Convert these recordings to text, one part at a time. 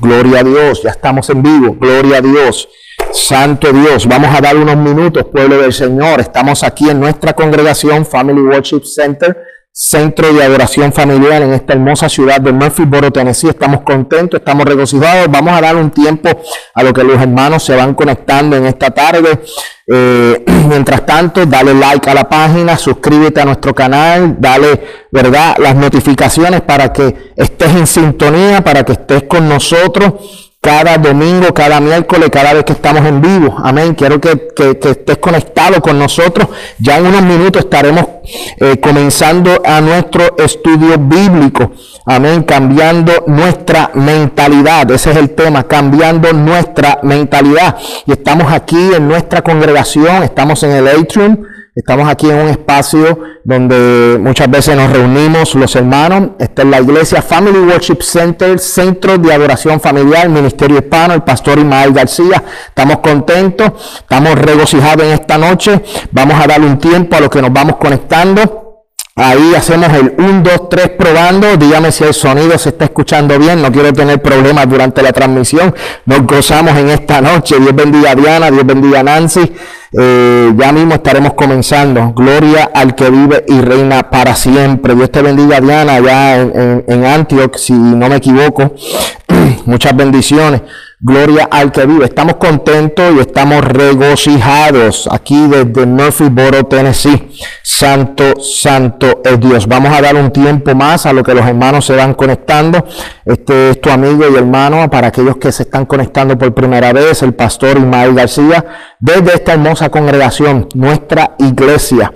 Gloria a Dios, ya estamos en vivo. Gloria a Dios. Santo Dios, vamos a dar unos minutos, pueblo del Señor. Estamos aquí en nuestra congregación Family Worship Center, centro de adoración familiar en esta hermosa ciudad de Murphyboro, Tennessee. Estamos contentos, estamos regocijados. Vamos a dar un tiempo a lo que los hermanos se van conectando en esta tarde. Eh, mientras tanto, dale like a la página, suscríbete a nuestro canal, dale, ¿verdad?, las notificaciones para que estés en sintonía, para que estés con nosotros cada domingo, cada miércoles, cada vez que estamos en vivo. Amén. Quiero que, estés conectado con nosotros. Ya en unos minutos estaremos eh, comenzando a nuestro estudio bíblico. Amén. Cambiando nuestra mentalidad. Ese es el tema, cambiando nuestra mentalidad. Y estamos aquí en nuestra congregación, estamos en el atrium Estamos aquí en un espacio donde muchas veces nos reunimos los hermanos. Esta es la iglesia Family Worship Center, Centro de Adoración Familiar, Ministerio Hispano, el pastor Ismael García. Estamos contentos, estamos regocijados en esta noche. Vamos a darle un tiempo a los que nos vamos conectando. Ahí hacemos el 1, 2, 3 probando. Dígame si el sonido se está escuchando bien. No quiero tener problemas durante la transmisión. Nos gozamos en esta noche. Dios bendiga a Diana, Dios bendiga a Nancy. Eh, ya mismo estaremos comenzando. Gloria al que vive y reina para siempre. Dios te bendiga, Diana, allá en, en Antioch, si no me equivoco. Muchas bendiciones. Gloria al que vive. Estamos contentos y estamos regocijados aquí desde Murphyboro, Tennessee. Santo, santo es Dios. Vamos a dar un tiempo más a lo que los hermanos se van conectando. Este es tu amigo y hermano para aquellos que se están conectando por primera vez, el pastor Ismael García, desde esta hermosa congregación, nuestra iglesia.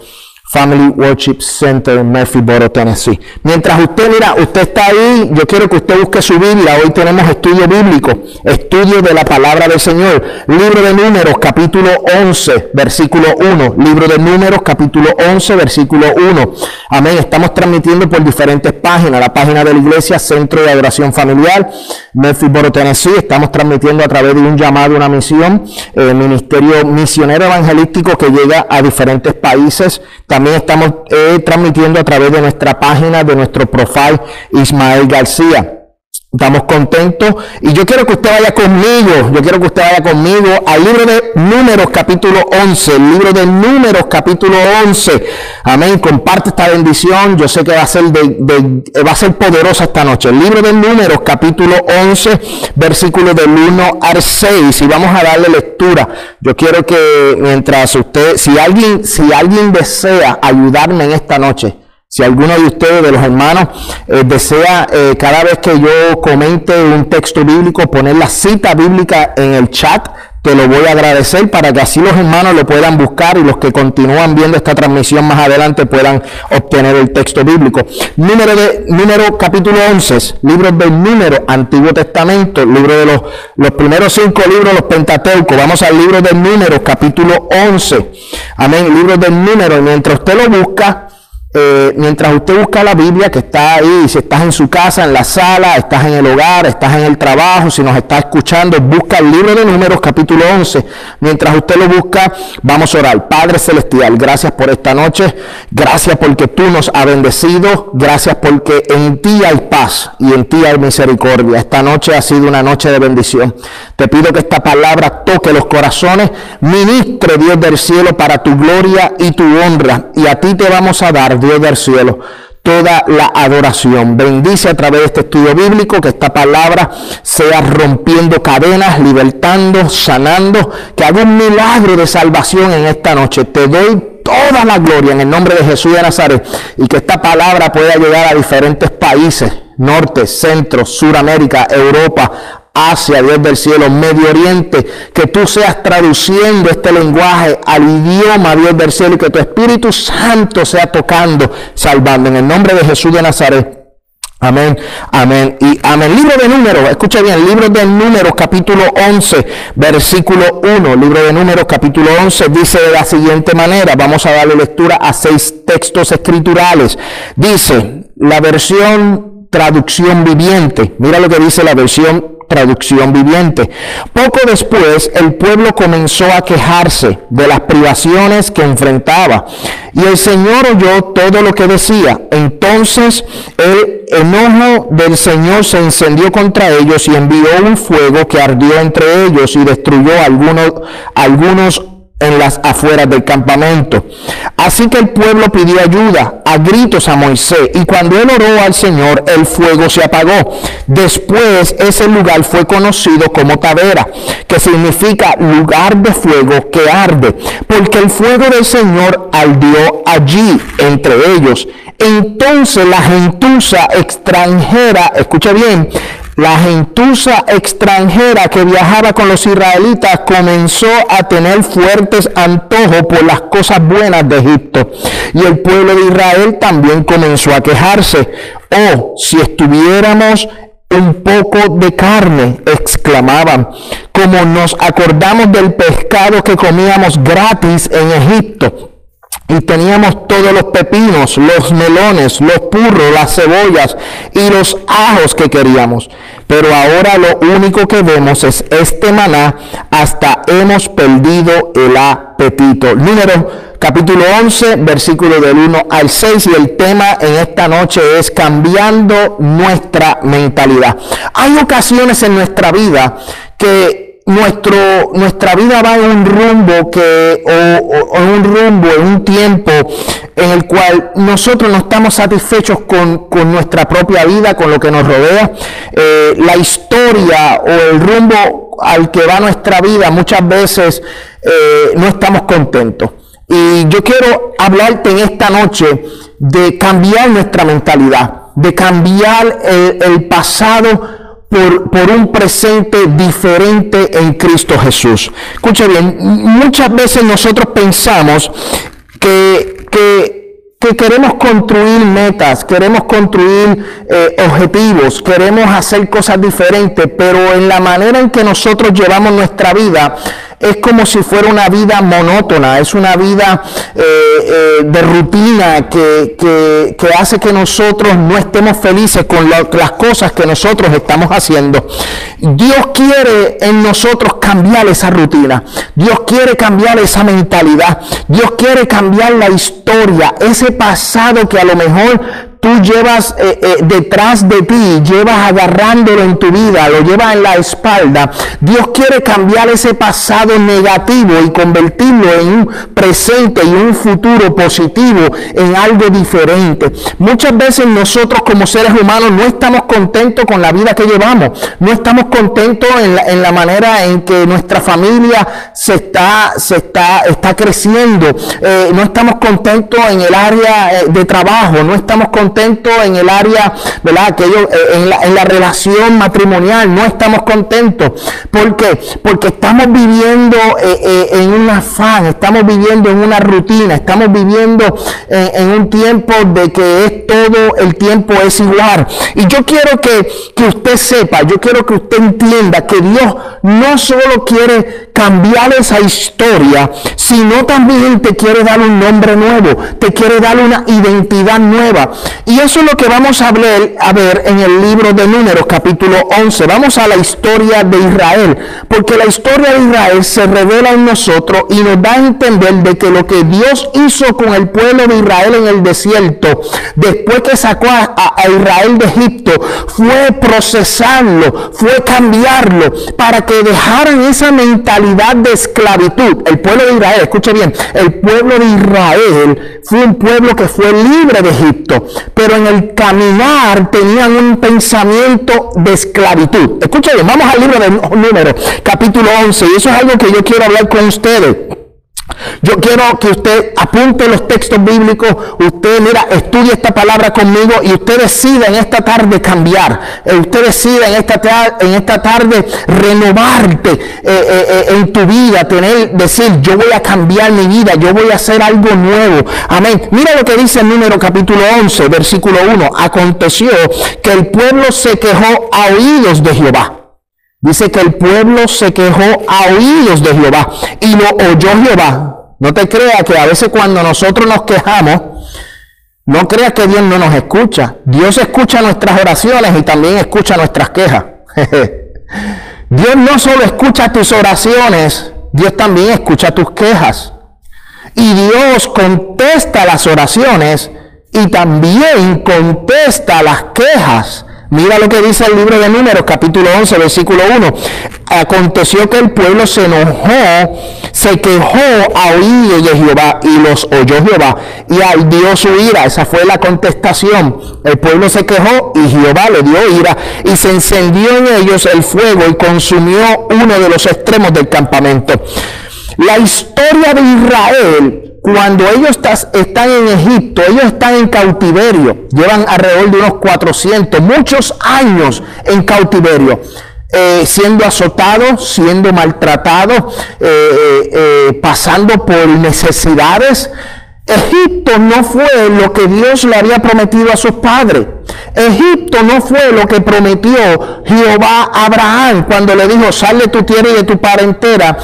Family Worship Center en Murphyboro, Tennessee. Mientras usted, mira, usted está ahí, yo quiero que usted busque su Biblia. Hoy tenemos estudio bíblico, estudio de la palabra del Señor. Libro de Números, capítulo 11, versículo 1. Libro de Números, capítulo 11, versículo 1. Amén. Estamos transmitiendo por diferentes páginas. La página de la iglesia, Centro de Adoración Familiar, Murphyboro, Tennessee. Estamos transmitiendo a través de un llamado, una misión, eh, Ministerio Misionero Evangelístico que llega a diferentes países. También estamos eh, transmitiendo a través de nuestra página, de nuestro profile Ismael García. Estamos contentos y yo quiero que usted vaya conmigo, yo quiero que usted vaya conmigo al libro de Números capítulo 11, el libro de Números capítulo 11. Amén, comparte esta bendición, yo sé que va a ser, de, va a ser poderosa esta noche. El libro de Números capítulo 11, versículo del 1 al 6 y vamos a darle lectura. Yo quiero que mientras usted, si alguien, si alguien desea ayudarme en esta noche, si alguno de ustedes, de los hermanos, eh, desea eh, cada vez que yo comente un texto bíblico poner la cita bíblica en el chat, te lo voy a agradecer para que así los hermanos lo puedan buscar y los que continúan viendo esta transmisión más adelante puedan obtener el texto bíblico. Número de número capítulo 11, libro del número, Antiguo Testamento, libro de los, los primeros cinco libros, los Pentateucos. Vamos al libro del número, capítulo 11. Amén, libro del número. Mientras usted lo busca, eh, mientras usted busca la Biblia que está ahí, si estás en su casa, en la sala, estás en el hogar, estás en el trabajo, si nos está escuchando, busca el libro de números capítulo 11. Mientras usted lo busca, vamos a orar. Padre Celestial, gracias por esta noche, gracias porque tú nos has bendecido, gracias porque en ti hay paz y en ti hay misericordia. Esta noche ha sido una noche de bendición. Te pido que esta palabra toque los corazones, ministre Dios del cielo para tu gloria y tu honra. Y a ti te vamos a dar, Dios del cielo, toda la adoración. Bendice a través de este estudio bíblico que esta palabra sea rompiendo cadenas, libertando, sanando, que haga un milagro de salvación en esta noche. Te doy toda la gloria en el nombre de Jesús de Nazaret y que esta palabra pueda llegar a diferentes países, norte, centro, suramérica, Europa, Asia, Dios del cielo, Medio Oriente, que tú seas traduciendo este lenguaje al idioma, Dios del cielo, y que tu Espíritu Santo sea tocando, salvando. En el nombre de Jesús de Nazaret. Amén, amén y amén. Libro de números, escucha bien, libro de números capítulo 11, versículo 1. Libro de números capítulo 11 dice de la siguiente manera, vamos a darle lectura a seis textos escriturales. Dice, la versión traducción viviente. Mira lo que dice la versión traducción viviente. Poco después el pueblo comenzó a quejarse de las privaciones que enfrentaba y el Señor oyó todo lo que decía. Entonces el enojo del Señor se encendió contra ellos y envió un fuego que ardió entre ellos y destruyó algunos, algunos en las afueras del campamento. Así que el pueblo pidió ayuda a gritos a Moisés y cuando él oró al Señor, el fuego se apagó. Después ese lugar fue conocido como Tavera, que significa lugar de fuego que arde, porque el fuego del Señor ardió allí entre ellos. Entonces la gentuza extranjera, escucha bien, la gentuza extranjera que viajaba con los israelitas comenzó a tener fuertes antojos por las cosas buenas de Egipto. Y el pueblo de Israel también comenzó a quejarse. Oh, si estuviéramos un poco de carne, exclamaban, como nos acordamos del pescado que comíamos gratis en Egipto y teníamos todos los pepinos, los melones, los purros, las cebollas y los ajos que queríamos. Pero ahora lo único que vemos es este maná, hasta hemos perdido el apetito. Número capítulo 11, versículo del 1 al 6 y el tema en esta noche es cambiando nuestra mentalidad. Hay ocasiones en nuestra vida que nuestro, nuestra vida va en un rumbo que, o, en un rumbo, en un tiempo en el cual nosotros no estamos satisfechos con, nuestra propia vida, con lo que nos rodea. Eh, la historia o el rumbo al que va nuestra vida muchas veces eh, no estamos contentos. Y yo quiero hablarte en esta noche de cambiar nuestra mentalidad, de cambiar el, el pasado por, un presente diferente en Cristo Jesús. Escucha bien, muchas veces nosotros pensamos que, que, queremos construir metas, queremos construir eh, objetivos, queremos hacer cosas diferentes, pero en la manera en que nosotros llevamos nuestra vida, es como si fuera una vida monótona, es una vida eh, eh, de rutina que, hace que nosotros no estemos felices con las cosas que nosotros estamos haciendo. Dios quiere en nosotros cambiar esa rutina, Dios quiere cambiar esa mentalidad, Dios quiere cambiar la historia, ese pasado que a lo mejor tú llevas eh, eh, detrás de ti, llevas agarrándolo en tu vida, lo llevas en la espalda. Dios quiere cambiar ese pasado negativo y convertirlo en un presente y un futuro positivo, en algo diferente. Muchas veces nosotros como seres humanos no estamos contentos con la vida que llevamos, no estamos contentos en la, manera en que nuestra familia se está, se está, está creciendo, eh, no estamos contentos en el área de trabajo, no estamos contentos en el área, ¿verdad? Aquello, eh, en, la, en la relación matrimonial, no estamos contentos. ¿Por qué? Porque estamos viviendo eh, eh, en un afán, estamos viviendo en una rutina, estamos viviendo en, un tiempo de que es todo el tiempo es igual. Y yo quiero que, que usted sepa, yo quiero que usted entienda que Dios no solo quiere cambiar esa historia, sino también te quiere dar un nombre nuevo, te quiere dar una identidad nueva. Y eso es lo que vamos a ver, a ver en el libro de Números, capítulo 11. Vamos a la historia de Israel, porque la historia de Israel se revela en nosotros y nos da a entender de que lo que Dios hizo con el pueblo de Israel en el desierto, después que sacó a, a Israel de Egipto, fue procesarlo, fue cambiarlo, para que dejaran esa mentalidad de esclavitud. El pueblo de Israel, escuche bien, el pueblo de Israel fue un pueblo que fue libre de Egipto pero en el caminar tenían un pensamiento de esclavitud. Escuchen, vamos al libro de números, capítulo 11, y eso es algo que yo quiero hablar con ustedes. Yo quiero que usted apunte los textos bíblicos, usted mira, estudie esta palabra conmigo y usted decida en esta tarde cambiar. Eh, usted decida en esta, en esta tarde renovarte eh, eh, en tu vida, tener, decir, yo voy a cambiar mi vida, yo voy a hacer algo nuevo. Amén. Mira lo que dice el número capítulo 11, versículo 1. Aconteció que el pueblo se quejó a oídos de Jehová. Dice que el pueblo se quejó a oídos de Jehová y lo oyó Jehová. No te creas que a veces cuando nosotros nos quejamos, No creas que Dios no nos escucha. Dios escucha nuestras oraciones y también escucha nuestras quejas. Dios no solo escucha tus oraciones, Dios también escucha tus quejas. Y Dios contesta las oraciones y también contesta las quejas. Mira lo que dice el libro de Números, capítulo 11, versículo 1. Aconteció que el pueblo se enojó, se quejó a oír de Jehová y los oyó Jehová y dio su ira. Esa fue la contestación. El pueblo se quejó y Jehová le dio ira y se encendió en ellos el fuego y consumió uno de los extremos del campamento. La historia de Israel cuando ellos están en Egipto, ellos están en cautiverio, llevan alrededor de unos 400, muchos años en cautiverio. Eh, siendo azotados, siendo maltratados, eh, eh, pasando por necesidades, Egipto no fue lo que Dios le había prometido a sus padres. Egipto no fue lo que prometió Jehová a Abraham cuando le dijo, sal de tu tierra y de tu parentela.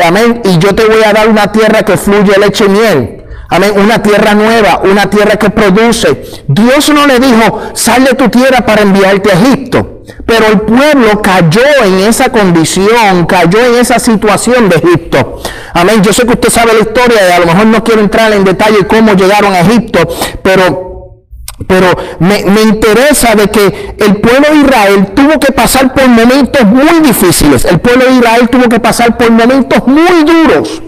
Amén. Y yo te voy a dar una tierra que fluye leche y miel. Amén. Una tierra nueva, una tierra que produce. Dios no le dijo, sal de tu tierra para enviarte a Egipto. Pero el pueblo cayó en esa condición, cayó en esa situación de Egipto. Amén. Yo sé que usted sabe la historia y a lo mejor no quiero entrar en detalle cómo llegaron a Egipto, pero pero me, me, interesa de que el pueblo de Israel tuvo que pasar por momentos muy difíciles. El pueblo de Israel tuvo que pasar por momentos muy duros,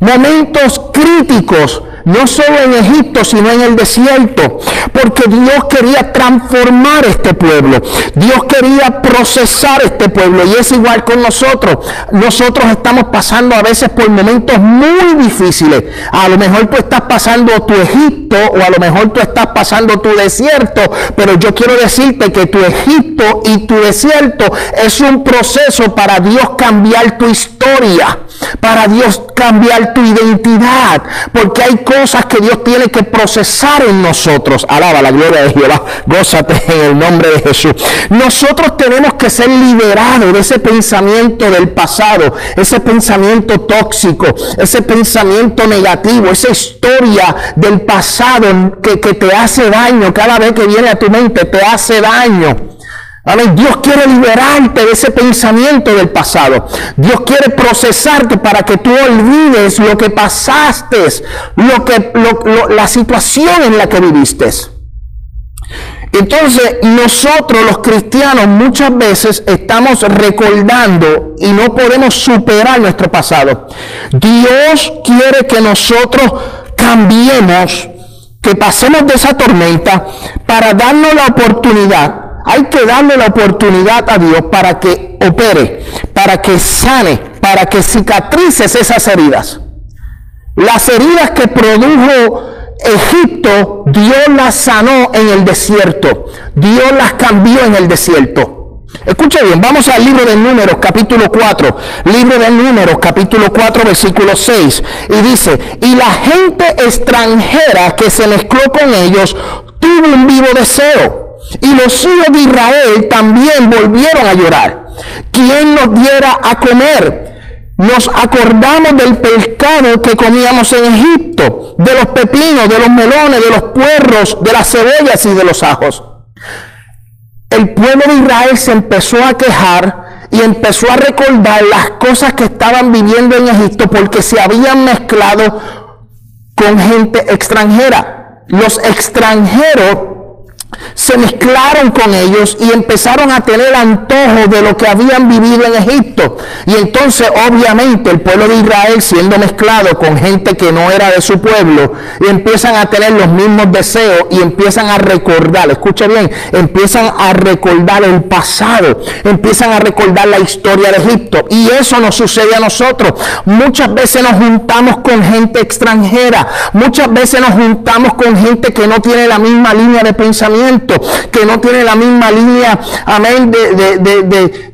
momentos críticos, no solo en Egipto, sino en el desierto, porque Dios quería transformar este pueblo, Dios quería procesar este pueblo. Y es igual con nosotros. Nosotros estamos pasando a veces por momentos muy difíciles. A lo mejor tú estás pasando tu Egipto o a lo mejor tú estás pasando tu desierto, pero yo quiero decirte que tu Egipto y tu desierto es un proceso para Dios cambiar tu historia, para Dios cambiar tu identidad, porque hay cosas que Dios tiene que procesar en nosotros. Alaba la gloria de Jehová. Gózate en el nombre de Jesús. Nosotros tenemos que ser liberados de ese pensamiento del pasado, ese pensamiento tóxico, ese pensamiento negativo, esa historia del pasado que, que te hace daño cada vez que viene a tu mente, te hace daño. Dios quiere liberarte de ese pensamiento del pasado. Dios quiere procesarte para que tú olvides lo que pasaste, lo que, la situación en la que viviste. Entonces nosotros los cristianos muchas veces estamos recordando y no podemos superar nuestro pasado. Dios quiere que nosotros cambiemos, que pasemos de esa tormenta para darnos la oportunidad hay que darle la oportunidad a Dios para que opere, para que sane, para que cicatrices esas heridas. Las heridas que produjo Egipto, Dios las sanó en el desierto. Dios las cambió en el desierto. Escuche bien, vamos al libro de Números, capítulo 4. Libro de Números, capítulo 4, versículo 6. Y dice, y la gente extranjera que se mezcló con ellos tuvo un vivo deseo y los hijos de Israel también volvieron a llorar. ¿Quién nos diera a comer? Nos acordamos del pescado que comíamos en Egipto, de los pepinos, de los melones, de los puerros, de las cebollas y de los ajos. El pueblo de Israel se empezó a quejar y empezó a recordar las cosas que estaban viviendo en Egipto porque se habían mezclado con gente extranjera. Los extranjeros se mezclaron con ellos y empezaron a tener antojo de lo que habían vivido en Egipto. Y entonces obviamente el pueblo de Israel siendo mezclado con gente que no era de su pueblo, empiezan a tener los mismos deseos y empiezan a recordar, escucha bien, empiezan a recordar el pasado, empiezan a recordar la historia de Egipto. Y eso nos sucede a nosotros. Muchas veces nos juntamos con gente extranjera, muchas veces nos juntamos con gente que no tiene la misma línea de pensamiento que no tiene la misma línea, amén, de,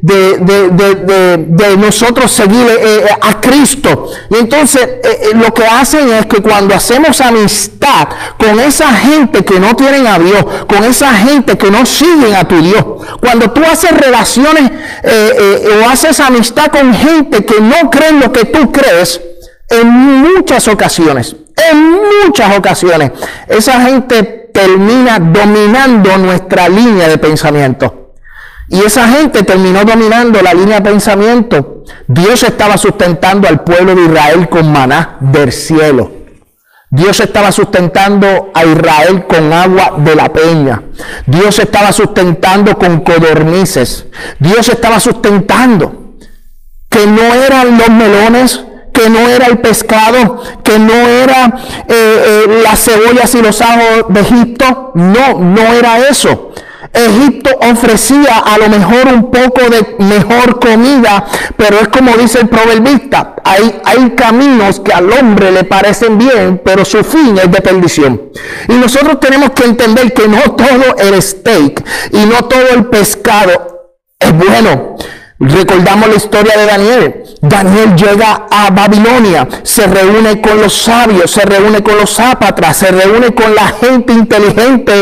de, nosotros seguir eh, eh, a Cristo. Y entonces eh, lo que hacen es que cuando hacemos amistad con esa gente que no tienen a Dios, con esa gente que no siguen a tu Dios, cuando tú haces relaciones o haces amistad con gente que no creen lo que tú crees, en muchas ocasiones, en muchas ocasiones, esa gente termina dominando nuestra línea de pensamiento. Y esa gente terminó dominando la línea de pensamiento. Dios estaba sustentando al pueblo de Israel con maná del cielo. Dios estaba sustentando a Israel con agua de la peña. Dios estaba sustentando con codornices. Dios estaba sustentando que no eran los melones, que no era el pescado, que no era eh, eh, las cebollas y los ajos de Egipto. No, no era eso. Egipto ofrecía a lo mejor un poco de mejor comida, pero es como dice el proverbista, hay, hay caminos que al hombre le parecen bien, pero su fin es de perdición. Y nosotros tenemos que entender que no todo el steak y no todo el pescado es bueno. Recordamos la historia de Daniel. Daniel llega a Babilonia, se reúne con los sabios, se reúne con los zápatras, se reúne con la gente inteligente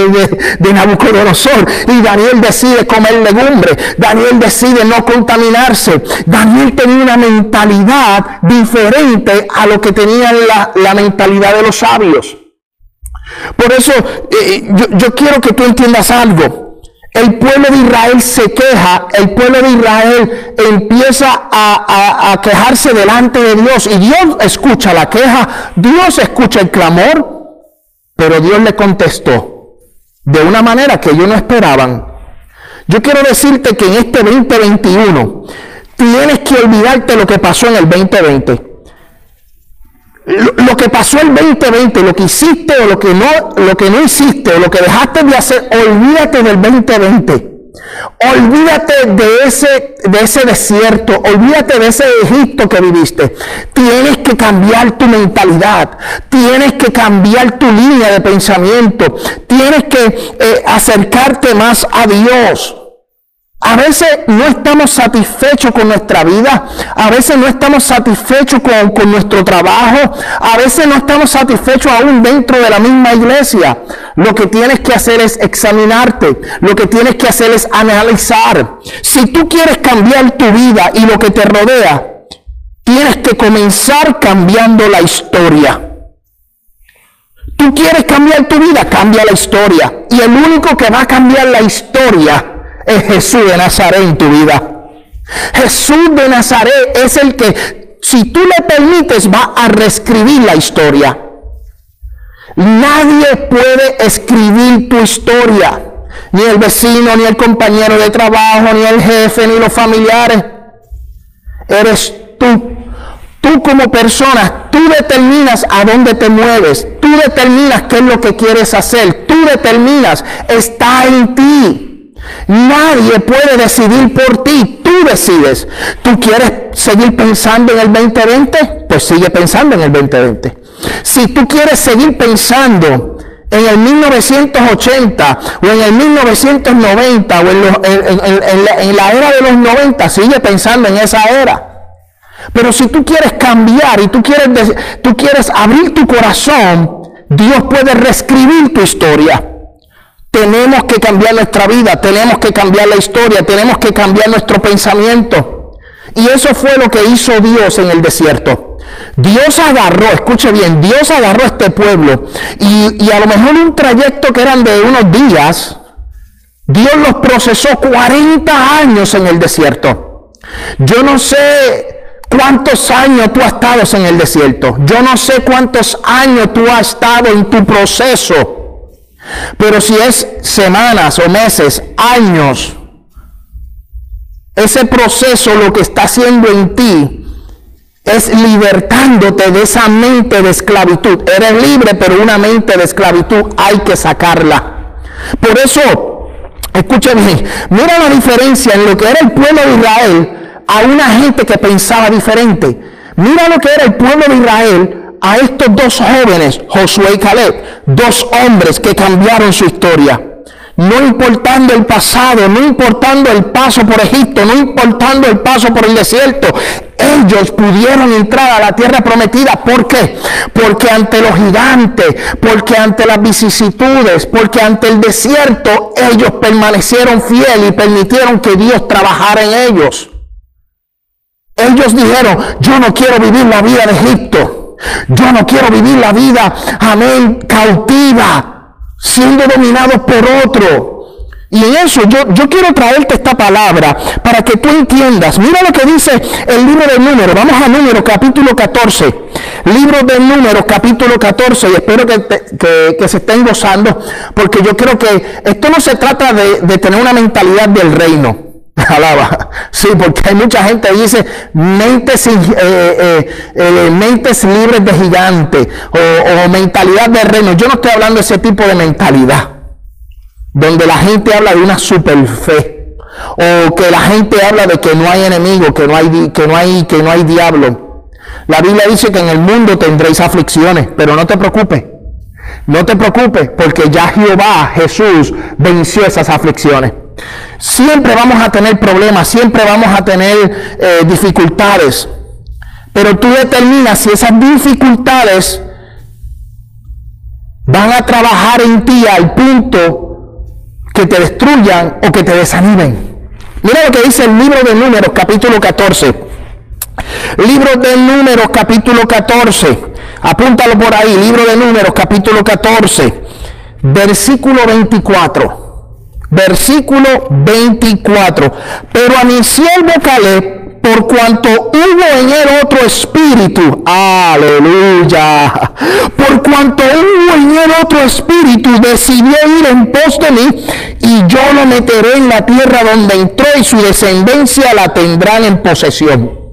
de, Nabucodonosor. Y Daniel decide comer legumbre. Daniel decide no contaminarse. Daniel tenía una mentalidad diferente a lo que tenía la, mentalidad de los sabios. Por eso eh, yo quiero que tú entiendas algo. El pueblo de Israel se queja, el pueblo de Israel empieza a, quejarse delante de Dios y Dios escucha la queja, Dios escucha el clamor, pero Dios le contestó de una manera que ellos no esperaban. Yo quiero decirte que en este 2021 tienes que olvidarte lo que pasó en el 2020 lo que pasó el 2020, lo que hiciste o lo que no, lo que no hiciste o lo que dejaste de hacer, olvídate del 2020. Olvídate de ese, de ese desierto, olvídate de ese Egipto que viviste. Tienes que cambiar tu mentalidad, tienes que cambiar tu línea de pensamiento, tienes que eh, acercarte más a Dios. A veces no estamos satisfechos con nuestra vida, a veces no estamos satisfechos con, nuestro trabajo, a veces no estamos satisfechos aún dentro de la misma iglesia. Lo que tienes que hacer es examinarte, lo que tienes que hacer es analizar. Si tú quieres cambiar tu vida y lo que te rodea, tienes que comenzar cambiando la historia. Tú quieres cambiar tu vida, cambia la historia. Y el único que va a cambiar la historia es Jesús de Nazaret en tu vida. Jesús de Nazaret es el que, si tú le permites, va a reescribir la historia. Nadie puede escribir tu historia. Ni el vecino, ni el compañero de trabajo, ni el jefe, ni los familiares. Eres tú. Tú como persona, tú determinas a dónde te mueves. Tú determinas qué es lo que quieres hacer. Tú determinas, está en ti. Nadie puede decidir por ti, tú decides. ¿Tú quieres seguir pensando en el 2020? Pues sigue pensando en el 2020. Si tú quieres seguir pensando en el 1980 o en el 1990 o en, la, era de los 90, sigue pensando en esa era. Pero si tú quieres cambiar y tú quieres, tú quieres abrir tu corazón, Dios puede reescribir tu historia. Tenemos que cambiar nuestra vida, tenemos que cambiar la historia, tenemos que cambiar nuestro pensamiento. Y eso fue lo que hizo Dios en el desierto. Dios agarró, escuche bien, Dios agarró a este pueblo y, a lo mejor un trayecto que eran de unos días, Dios los procesó 40 años en el desierto. Yo no sé cuántos años tú has estado en el desierto. Yo no sé cuántos años tú has estado en tu proceso. Pero si es semanas o meses, años, ese proceso lo que está haciendo en ti es libertándote de esa mente de esclavitud. Eres libre, pero una mente de esclavitud hay que sacarla. Por eso, escúcheme, mira la diferencia en lo que era el pueblo de Israel a una gente que pensaba diferente. Mira lo que era el pueblo de Israel a estos dos jóvenes, Josué y Caleb, dos hombres que cambiaron su historia. No importando el pasado, no importando el paso por Egipto, no importando el paso por el desierto, ellos pudieron entrar a la tierra prometida. ¿Por qué? Porque ante los gigantes, porque ante las vicisitudes, porque ante el desierto, ellos permanecieron fieles y permitieron que Dios trabajara en ellos. Ellos dijeron, yo no quiero vivir la vida de Egipto. Yo no quiero vivir la vida, amén, cautiva, siendo dominado por otro. Y en eso yo, yo quiero traerte esta palabra para que tú entiendas. Mira lo que dice el libro de números. Vamos a números capítulo 14. Libro de números capítulo 14. Y espero que, se estén gozando. Porque yo creo que esto no se trata de, tener una mentalidad del reino. Alaba. Sí, porque hay mucha gente que dice mentes, eh, eh, eh, mentes libres de gigante o, mentalidad del reino. Yo no estoy hablando de ese tipo de mentalidad donde la gente habla de una super fe, o que la gente habla de que no hay enemigo, que no hay, que no hay, que no hay diablo. La Biblia dice que en el mundo tendréis aflicciones, pero no te preocupes. No te preocupes, porque ya Jehová, Jesús, venció esas aflicciones. Siempre vamos a tener problemas, siempre vamos a tener eh, dificultades. Pero tú determinas si esas dificultades van a trabajar en ti al punto que te destruyan o que te desanimen. Mira lo que dice el libro de números capítulo 14. Libro de números capítulo 14. Apúntalo por ahí. Libro de números capítulo 14. Versículo 24. Versículo 24. Pero a mi siervo Caleb por cuanto hubo en él otro espíritu, aleluya, por cuanto hubo en él otro espíritu, decidió ir en pos de mí y yo lo meteré en la tierra donde entró y su descendencia la tendrán en posesión.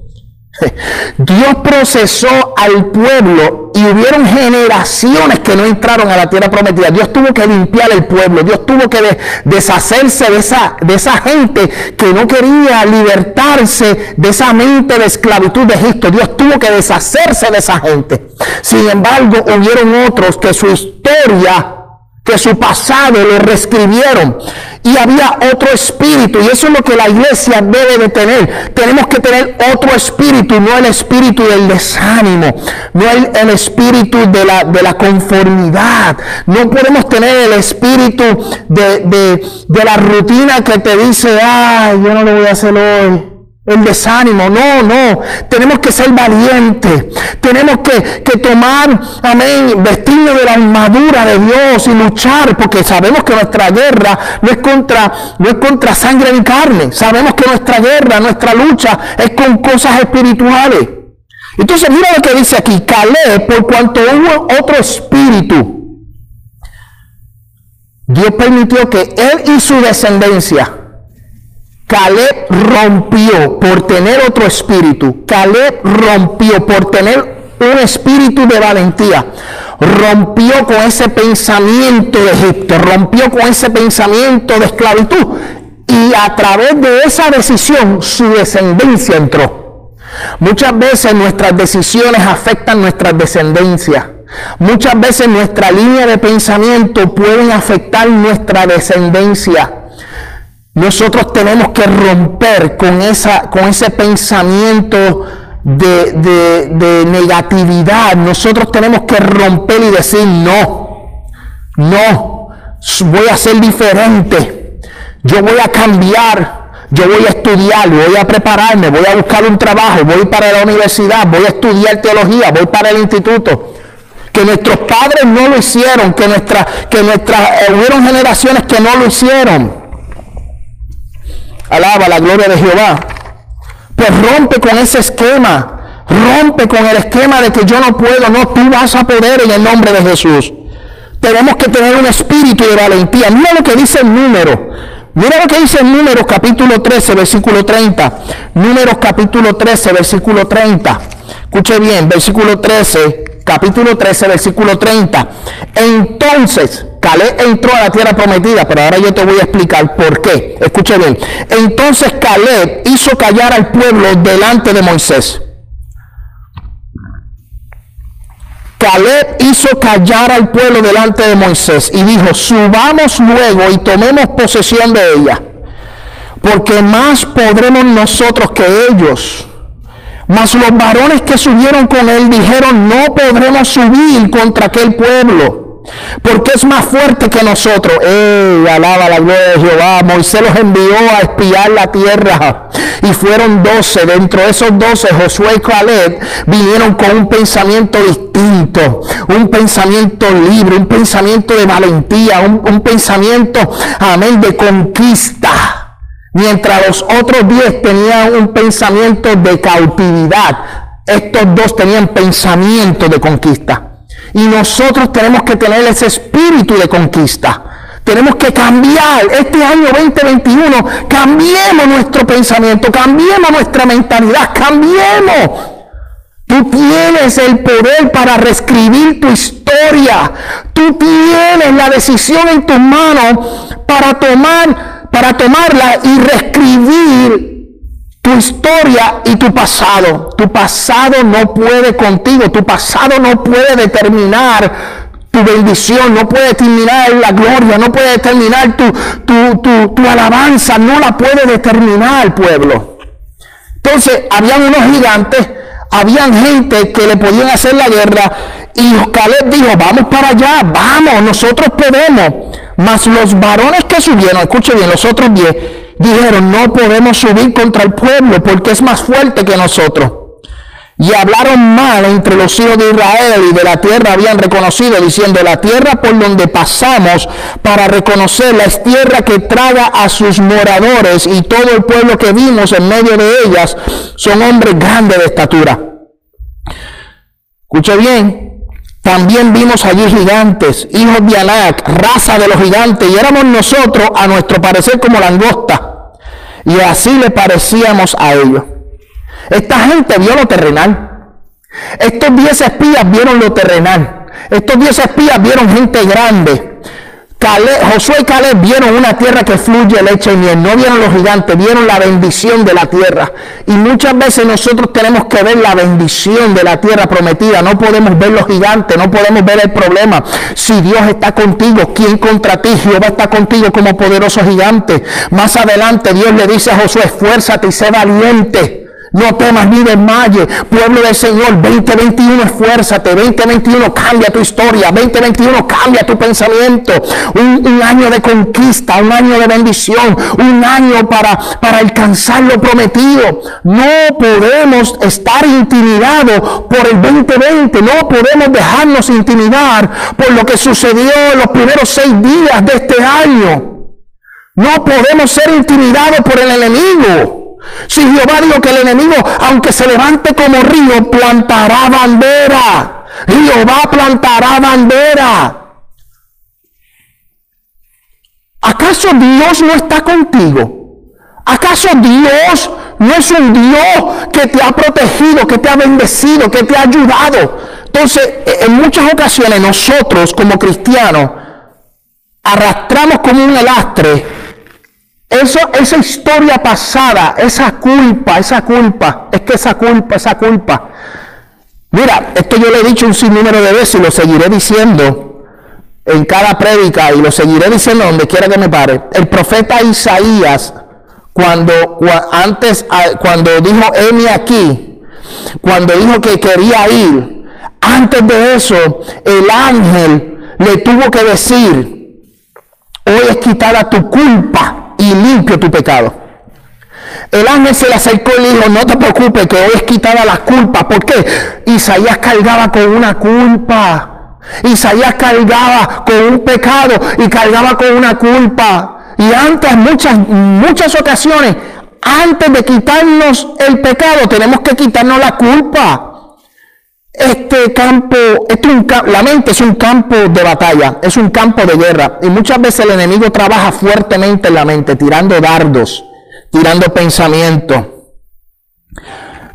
Dios procesó al pueblo y hubieron generaciones que no entraron a la tierra prometida. Dios tuvo que limpiar el pueblo. Dios tuvo que deshacerse de esa, de esa gente que no quería libertarse de esa mente de esclavitud de Egipto. Dios tuvo que deshacerse de esa gente. Sin embargo, hubieron otros que su historia que su pasado lo reescribieron. Y había otro espíritu y eso es lo que la iglesia debe de tener. Tenemos que tener otro espíritu no el espíritu del desánimo no el, el espíritu de la, de la, conformidad. No podemos tener el espíritu de, de, de la rutina que te dice ay yo no lo voy a hacer hoy el desánimo. No, no. Tenemos que ser valientes. Tenemos que, tomar, amén, vestirnos de la armadura de Dios y luchar, porque sabemos que nuestra guerra no es contra, no es contra sangre ni carne. Sabemos que nuestra guerra, nuestra lucha es con cosas espirituales. Entonces, mira lo que dice aquí, Caleb, por cuanto hubo otro espíritu. Dios permitió que él y su descendencia Caleb rompió por tener otro espíritu. Caleb rompió por tener un espíritu de valentía. Rompió con ese pensamiento de Egipto. Rompió con ese pensamiento de esclavitud. Y a través de esa decisión su descendencia entró. Muchas veces nuestras decisiones afectan nuestra descendencia. Muchas veces nuestra línea de pensamiento pueden afectar nuestra descendencia. Nosotros tenemos que romper con, esa, con ese pensamiento de, negatividad. Nosotros tenemos que romper y decir, no, no, voy a ser diferente. Yo voy a cambiar. Yo voy a estudiar, voy a prepararme, voy a buscar un trabajo, voy para la universidad, voy a estudiar teología, voy para el instituto que nuestros padres no lo hicieron, que nuestra, que nuestras, eh, hubieron generaciones que no lo hicieron. Alaba la gloria de Jehová. Pues rompe con ese esquema. Rompe con el esquema de que yo no puedo. No, tú vas a poder en el nombre de Jesús. Tenemos que tener un espíritu de valentía. Mira lo que dice el número. Mira lo que dice el número capítulo 13, versículo 30. Números capítulo 13, versículo 30. Escuche bien, versículo 13, capítulo 13, versículo 30. Entonces, Caleb entró a la tierra prometida, pero ahora yo te voy a explicar por qué. Escuche bien. Entonces Caleb hizo callar al pueblo delante de Moisés. Caleb hizo callar al pueblo delante de Moisés y dijo, subamos luego y tomemos posesión de ella, porque más podremos nosotros que ellos. Mas los varones que subieron con él dijeron, no podremos subir contra aquel pueblo porque es más fuerte que nosotros. ¡Ey! Alaba la gloria de Jehová. Moisés los envió a espiar la tierra y fueron doce. Dentro de esos doce, Josué y Caleb vinieron con un pensamiento distinto, un pensamiento libre, un pensamiento de valentía, un, un pensamiento, amén, de conquista. Mientras los otros diez tenían un pensamiento de cautividad, estos dos tenían pensamiento de conquista. Y nosotros tenemos que tener ese espíritu de conquista. Tenemos que cambiar este año 2021, cambiemos nuestro pensamiento, cambiemos nuestra mentalidad, cambiemos. Tú tienes el poder para reescribir tu historia. Tú tienes la decisión en tus manos para tomar, para tomarla y reescribir tu historia y tu pasado. Tu pasado no puede contigo. Tu pasado no puede determinar tu bendición, no puede determinar la gloria, no puede determinar tu, tu, tu, alabanza, no la puede determinar, pueblo. Entonces, habían unos gigantes, habían gente que le podían hacer la guerra y Caleb dijo, vamos para allá, vamos, nosotros podemos. Mas los varones que subieron, escuche bien, los otros diez, dijeron, no podemos subir contra el pueblo porque es más fuerte que nosotros. Y hablaron mal entre los hijos de Israel y de la tierra habían reconocido, diciendo, la tierra por donde pasamos para reconocerla es tierra que traga a sus moradores y todo el pueblo que vimos en medio de ellas son hombres grandes de estatura. Escuche bien, también vimos allí gigantes, hijos de Anac, raza de los gigantes, y éramos nosotros, a nuestro parecer, como langosta. Y así le parecíamos a ellos. Esta gente vio lo terrenal. Estos diez espías vieron lo terrenal. Estos diez espías vieron gente grande. Josué y Caleb vieron una tierra que fluye leche y miel, no vieron los gigantes, vieron la bendición de la tierra. Y muchas veces nosotros tenemos que ver la bendición de la tierra prometida, no podemos ver los gigantes, no podemos ver el problema. Si Dios está contigo, ¿quién contra ti? Jehová está contigo como poderoso gigante. Más adelante Dios le dice a Josué, esfuérzate y sé valiente. No temas ni desmayes. Pueblo del Señor, 2021, esfuérzate. 2021, cambia tu historia. 2021, cambia tu pensamiento. Un, año de conquista, un año de bendición, un año para, para alcanzar lo prometido. No podemos estar intimidados por el 2020. No podemos dejarnos intimidar por lo que sucedió en los primeros seis días de este año. No podemos ser intimidados por el enemigo. Si Jehová dijo que el enemigo, aunque se levante como río, plantará bandera. Jehová plantará bandera. ¿Acaso Dios no está contigo? ¿Acaso Dios no es un Dios que te ha protegido, que te ha bendecido, que te ha ayudado? Entonces, en muchas ocasiones nosotros como cristianos arrastramos como un elastre eso, esa historia pasada, esa culpa, esa culpa, es que esa culpa, esa culpa. Mira, esto yo le he dicho un sinnúmero de veces y lo seguiré diciendo en cada prédica y lo seguiré diciendo donde quiera que me pare. El profeta Isaías, cuando, antes, cuando dijo, heme aquí, cuando dijo que quería ir, antes de eso, el ángel le tuvo que decir, hoy es quitada tu culpa y limpio tu pecado. El ángel se le acercó y le dijo, no te preocupes, que hoy es quitada la culpa. ¿Por qué? Isaías cargaba con una culpa. Isaías cargaba con un pecado y cargaba con una culpa. Y antes, muchas, muchas ocasiones, antes de quitarnos el pecado, tenemos que quitarnos la culpa. Este campo, la mente es un campo de batalla, es un campo de guerra. Y muchas veces el enemigo trabaja fuertemente en la mente, tirando dardos, tirando pensamientos.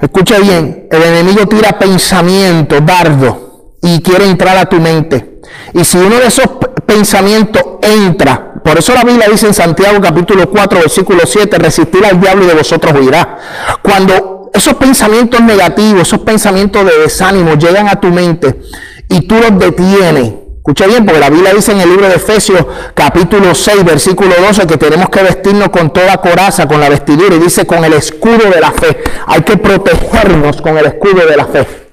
Escucha bien, el enemigo tira pensamientos, dardos, y quiere entrar a tu mente. Y si uno de esos pensamientos entra, por eso la Biblia dice en Santiago capítulo 4, versículo 7, resistir al diablo y de vosotros huirá. Cuando esos pensamientos negativos, esos pensamientos de desánimo llegan a tu mente y tú los detienes. Escucha bien, porque la Biblia dice en el libro de Efesios capítulo 6, versículo 12, que tenemos que vestirnos con toda coraza, con la vestidura, y dice con el escudo de la fe. Hay que protegernos con el escudo de la fe.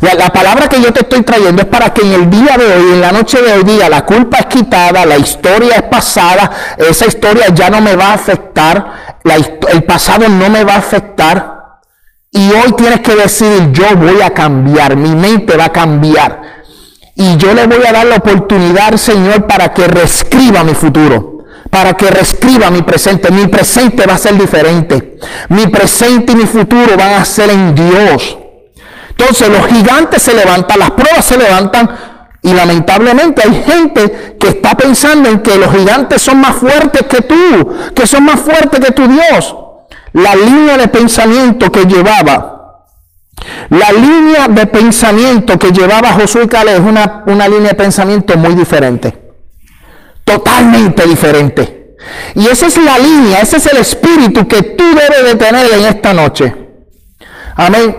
La, palabra que yo te estoy trayendo es para que en el día de hoy, en la noche de hoy día, la culpa es quitada, la historia es pasada, esa historia ya no me va a afectar, el pasado no me va a afectar. Y hoy tienes que decidir, yo voy a cambiar, mi mente va a cambiar. Y yo le voy a dar la oportunidad, Señor, para que reescriba mi futuro, para que reescriba mi presente. Mi presente va a ser diferente. Mi presente y mi futuro van a ser en Dios. Entonces los gigantes se levantan, las pruebas se levantan y lamentablemente hay gente que está pensando en que los gigantes son más fuertes que tú, que son más fuertes que tu Dios. La línea de pensamiento que llevaba, la línea de pensamiento que llevaba Josué Caleb es una, una línea de pensamiento muy diferente. Totalmente diferente. Y esa es la línea, ese es el espíritu que tú debes de tener en esta noche. Amén.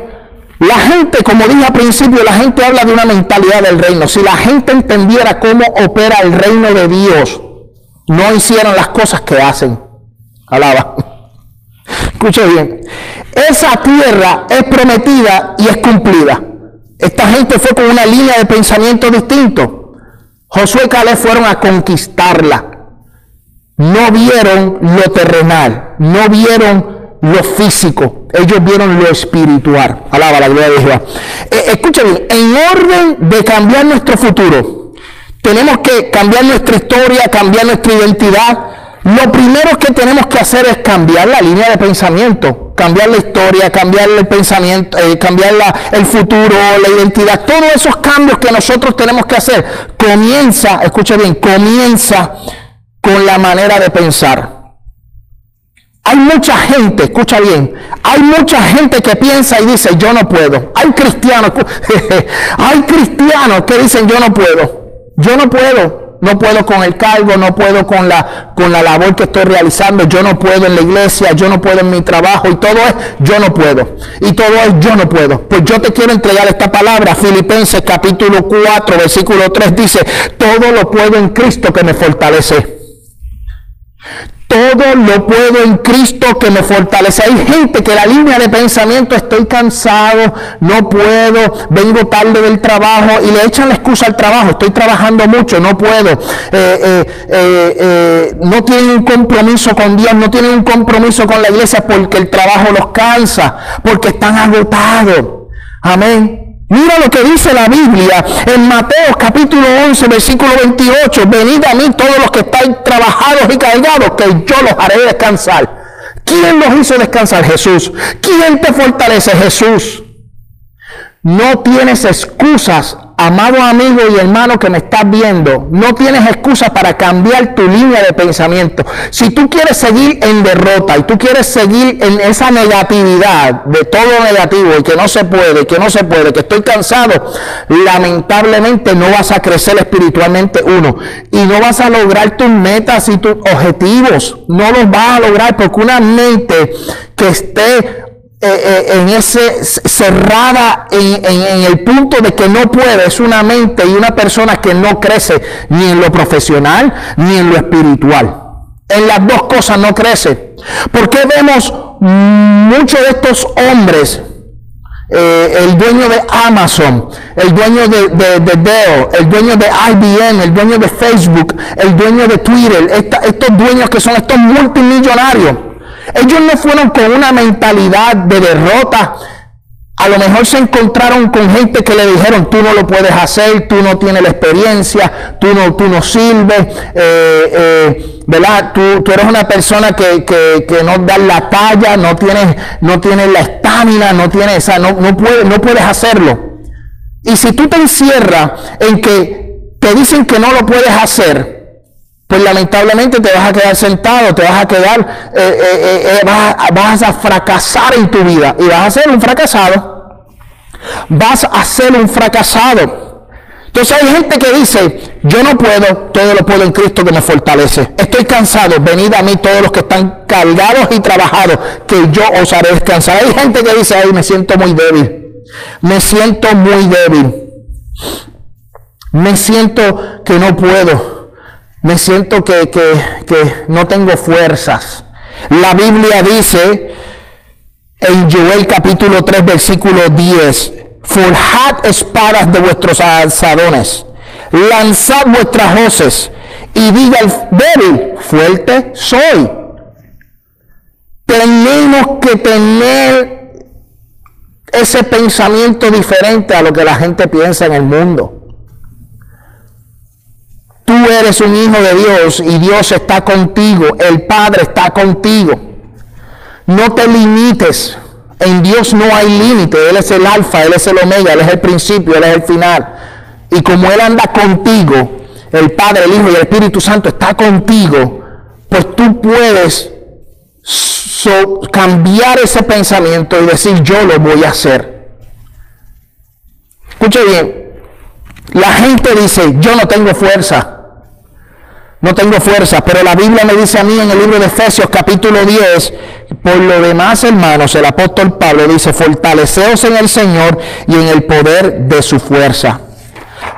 La gente, como dije al principio, la gente habla de una mentalidad del reino. Si la gente entendiera cómo opera el reino de Dios, no hicieran las cosas que hacen. Alaba. Escuche bien. Esa tierra es prometida y es cumplida. Esta gente fue con una línea de pensamiento distinto. Josué y Caleb fueron a conquistarla. No vieron lo terrenal, no vieron lo físico, ellos vieron lo espiritual. Alaba la gloria de Jehová. Eh, escucha bien, en orden de cambiar nuestro futuro, tenemos que cambiar nuestra historia, cambiar nuestra identidad. Lo primero que tenemos que hacer es cambiar la línea de pensamiento, cambiar la historia, cambiar el pensamiento, eh, cambiar el futuro, la identidad. Todos esos cambios que nosotros tenemos que hacer comienza, escucha bien, comienza con la manera de pensar. Hay mucha gente, escucha bien, hay mucha gente que piensa y dice, yo no puedo. Hay cristianos, hay cristianos que dicen, yo no puedo, yo no puedo. No puedo con el cargo, no puedo con la, con la labor que estoy realizando, yo no puedo en la iglesia, yo no puedo en mi trabajo y todo es yo no puedo. Y todo es yo no puedo. Pues yo te quiero entregar esta palabra. Filipenses capítulo 4, versículo 3 dice, todo lo puedo en Cristo que me fortalece. Todo lo puedo en Cristo que me fortalece. Hay gente que la línea de pensamiento, estoy cansado, no puedo, vengo tarde del trabajo y le echan la excusa al trabajo, estoy trabajando mucho, no puedo. Eh, eh, eh, no tienen un compromiso con Dios, no tienen un compromiso con la iglesia porque el trabajo los cansa, porque están agotados. Amén. Mira lo que dice la Biblia en Mateo capítulo 11, versículo 28. Venid a mí todos los que estáis trabajados y cargados, que yo los haré descansar. ¿Quién los hizo descansar? Jesús. ¿Quién te fortalece? Jesús. No tienes excusas amado amigo y hermano que me estás viendo, no tienes excusa para cambiar tu línea de pensamiento. Si tú quieres seguir en derrota y tú quieres seguir en esa negatividad de todo negativo y que no se puede, que no se puede, que estoy cansado, lamentablemente no vas a crecer espiritualmente uno y no vas a lograr tus metas y tus objetivos. No los vas a lograr porque una mente que esté eh, eh, en ese cerrada en, el punto de que no puede, es una mente y una persona que no crece ni en lo profesional ni en lo espiritual. En las dos cosas no crece. porque vemos muchos de estos hombres? Eh, el dueño de Amazon, el dueño de, de, Dell, el dueño de IBM, el dueño de Facebook, el dueño de Twitter, estos dueños que son estos multimillonarios ellos no fueron con una mentalidad de derrota. A lo mejor se encontraron con gente que le dijeron, tú no lo puedes hacer, tú no tienes la experiencia, tú no, tú no sirves, eh, eh, ¿verdad? Tú, tú, eres una persona que, que, no da la talla, no tienes, no tienes la estamina, no tienes, esa, no, no, puedes, no puedes hacerlo. Y si tú te encierras en que te dicen que no lo puedes hacer, pues lamentablemente te vas a quedar sentado, te vas a quedar, eh, eh, eh, vas, a fracasar en tu vida y vas a ser un fracasado. Vas a ser un fracasado. Entonces hay gente que dice, yo no puedo, todo lo puedo en Cristo que me fortalece. Estoy cansado, venid a mí todos los que están cargados y trabajados, que yo os haré descansar. Hay gente que dice, ay, me siento muy débil, me siento muy débil, me siento que no puedo me siento que, no tengo fuerzas. La Biblia dice en Joel capítulo 3 versículo 10, forjad espadas de vuestros alzadones, lanzad vuestras hoces y diga el débil, fuerte soy. Tenemos que tener ese pensamiento diferente a lo que la gente piensa en el mundo. Tú eres un hijo de Dios y Dios está contigo, el Padre está contigo. No te limites. En Dios no hay límite. Él es el alfa, Él es el omega, Él es el principio, Él es el final. Y como Él anda contigo, el Padre, el Hijo y el Espíritu Santo está contigo, pues tú puedes cambiar ese pensamiento y decir, yo lo voy a hacer. Escuche bien, la gente dice, yo no tengo fuerza. No tengo fuerza, pero la Biblia me dice a mí en el libro de Efesios capítulo 10, por lo demás hermanos, el apóstol Pablo dice, fortaleceos en el Señor y en el poder de su fuerza.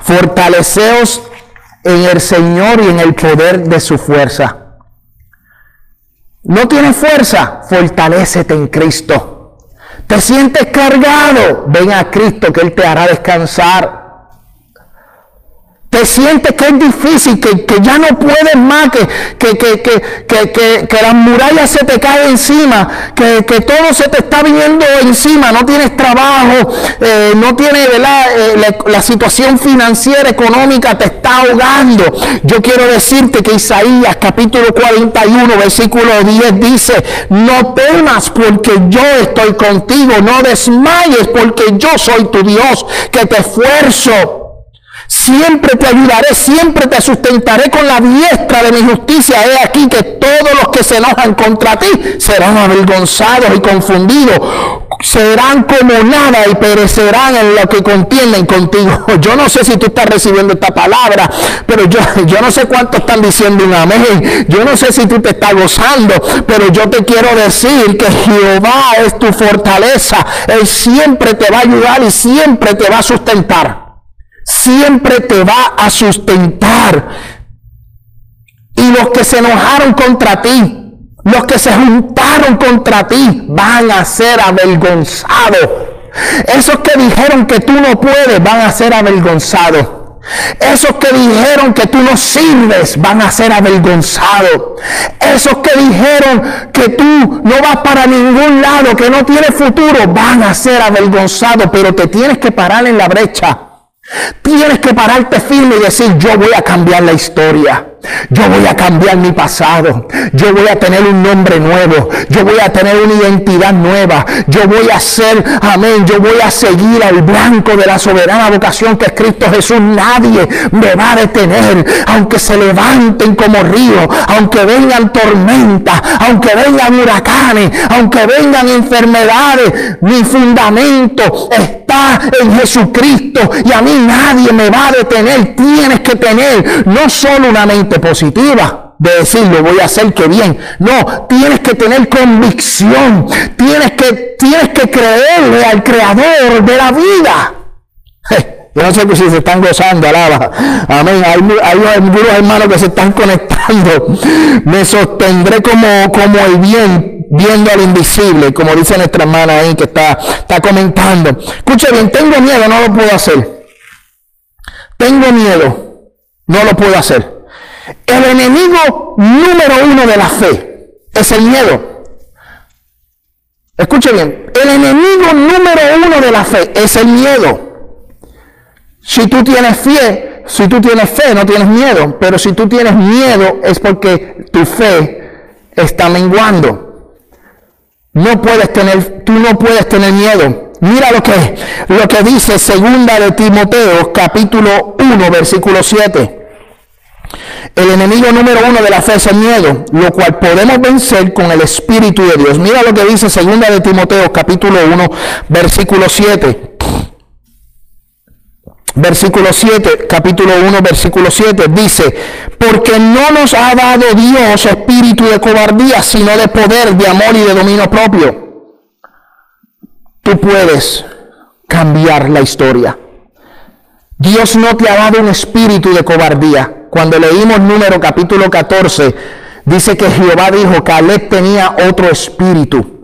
Fortaleceos en el Señor y en el poder de su fuerza. No tienes fuerza, fortalecete en Cristo. Te sientes cargado, ven a Cristo que Él te hará descansar te sientes que es difícil, que, ya no puedes más, que, que, que, las murallas se te caen encima, que, todo se te está viniendo encima, no tienes trabajo, eh, no tienes. Eh, la, situación financiera, económica te está ahogando. Yo quiero decirte que Isaías capítulo 41, versículo 10 dice, no temas porque yo estoy contigo, no desmayes porque yo soy tu Dios, que te esfuerzo Siempre te ayudaré, siempre te sustentaré con la diestra de mi justicia. He aquí que todos los que se enojan contra ti serán avergonzados y confundidos. Serán como nada y perecerán en lo que contienden contigo. Yo no sé si tú estás recibiendo esta palabra, pero yo, yo no sé cuánto están diciendo un amén. Yo no sé si tú te estás gozando, pero yo te quiero decir que Jehová es tu fortaleza. Él siempre te va a ayudar y siempre te va a sustentar siempre te va a sustentar. Y los que se enojaron contra ti, los que se juntaron contra ti, van a ser avergonzados. Esos que dijeron que tú no puedes, van a ser avergonzados. Esos que dijeron que tú no sirves van a ser avergonzados. Esos que dijeron que tú no vas para ningún lado, que no tienes futuro, van a ser avergonzados. Pero te tienes que parar en la brecha Tienes que pararte firme y decir, yo voy a cambiar la historia. Yo voy a cambiar mi pasado. Yo voy a tener un nombre nuevo. Yo voy a tener una identidad nueva. Yo voy a ser, amén, yo voy a seguir al blanco de la soberana vocación que es Cristo Jesús. Nadie me va a detener. Aunque se levanten como ríos, aunque vengan tormentas, aunque vengan huracanes, aunque vengan enfermedades, mi fundamento está en Jesucristo y a mí nadie me va a detener. Tienes que tener no solo una mente positiva de decir lo voy a hacer que bien. No, tienes que tener convicción. Tienes que, tienes que creerle al creador de la vida. Yo no sé si se están gozando, alaba. Amén. Hay, hay algunos hermanos que se están conectando. Me sostendré como, como el bien, viendo al invisible, como dice nuestra hermana ahí que está, está comentando. Escucha bien, tengo miedo, no lo puedo hacer. Tengo miedo, no lo puedo hacer. El enemigo número uno de la fe es el miedo. Escuche bien, el enemigo número uno de la fe es el miedo. Si tú tienes fe, si tú tienes fe, no tienes miedo, pero si tú tienes miedo es porque tu fe está menguando. No puedes tener, tú no puedes tener miedo. Mira lo que, lo que dice segunda de Timoteo, capítulo 1, versículo 7. El enemigo número uno de la fe es el miedo, lo cual podemos vencer con el Espíritu de Dios. Mira lo que dice segunda de Timoteo capítulo 1 versículo 7. Versículo 7, capítulo 1, versículo 7, dice, porque no nos ha dado Dios espíritu de cobardía, sino de poder, de amor y de dominio propio. Tú puedes cambiar la historia. Dios no te ha dado un espíritu de cobardía. Cuando leímos número capítulo 14, dice que Jehová dijo, Caleb tenía otro espíritu.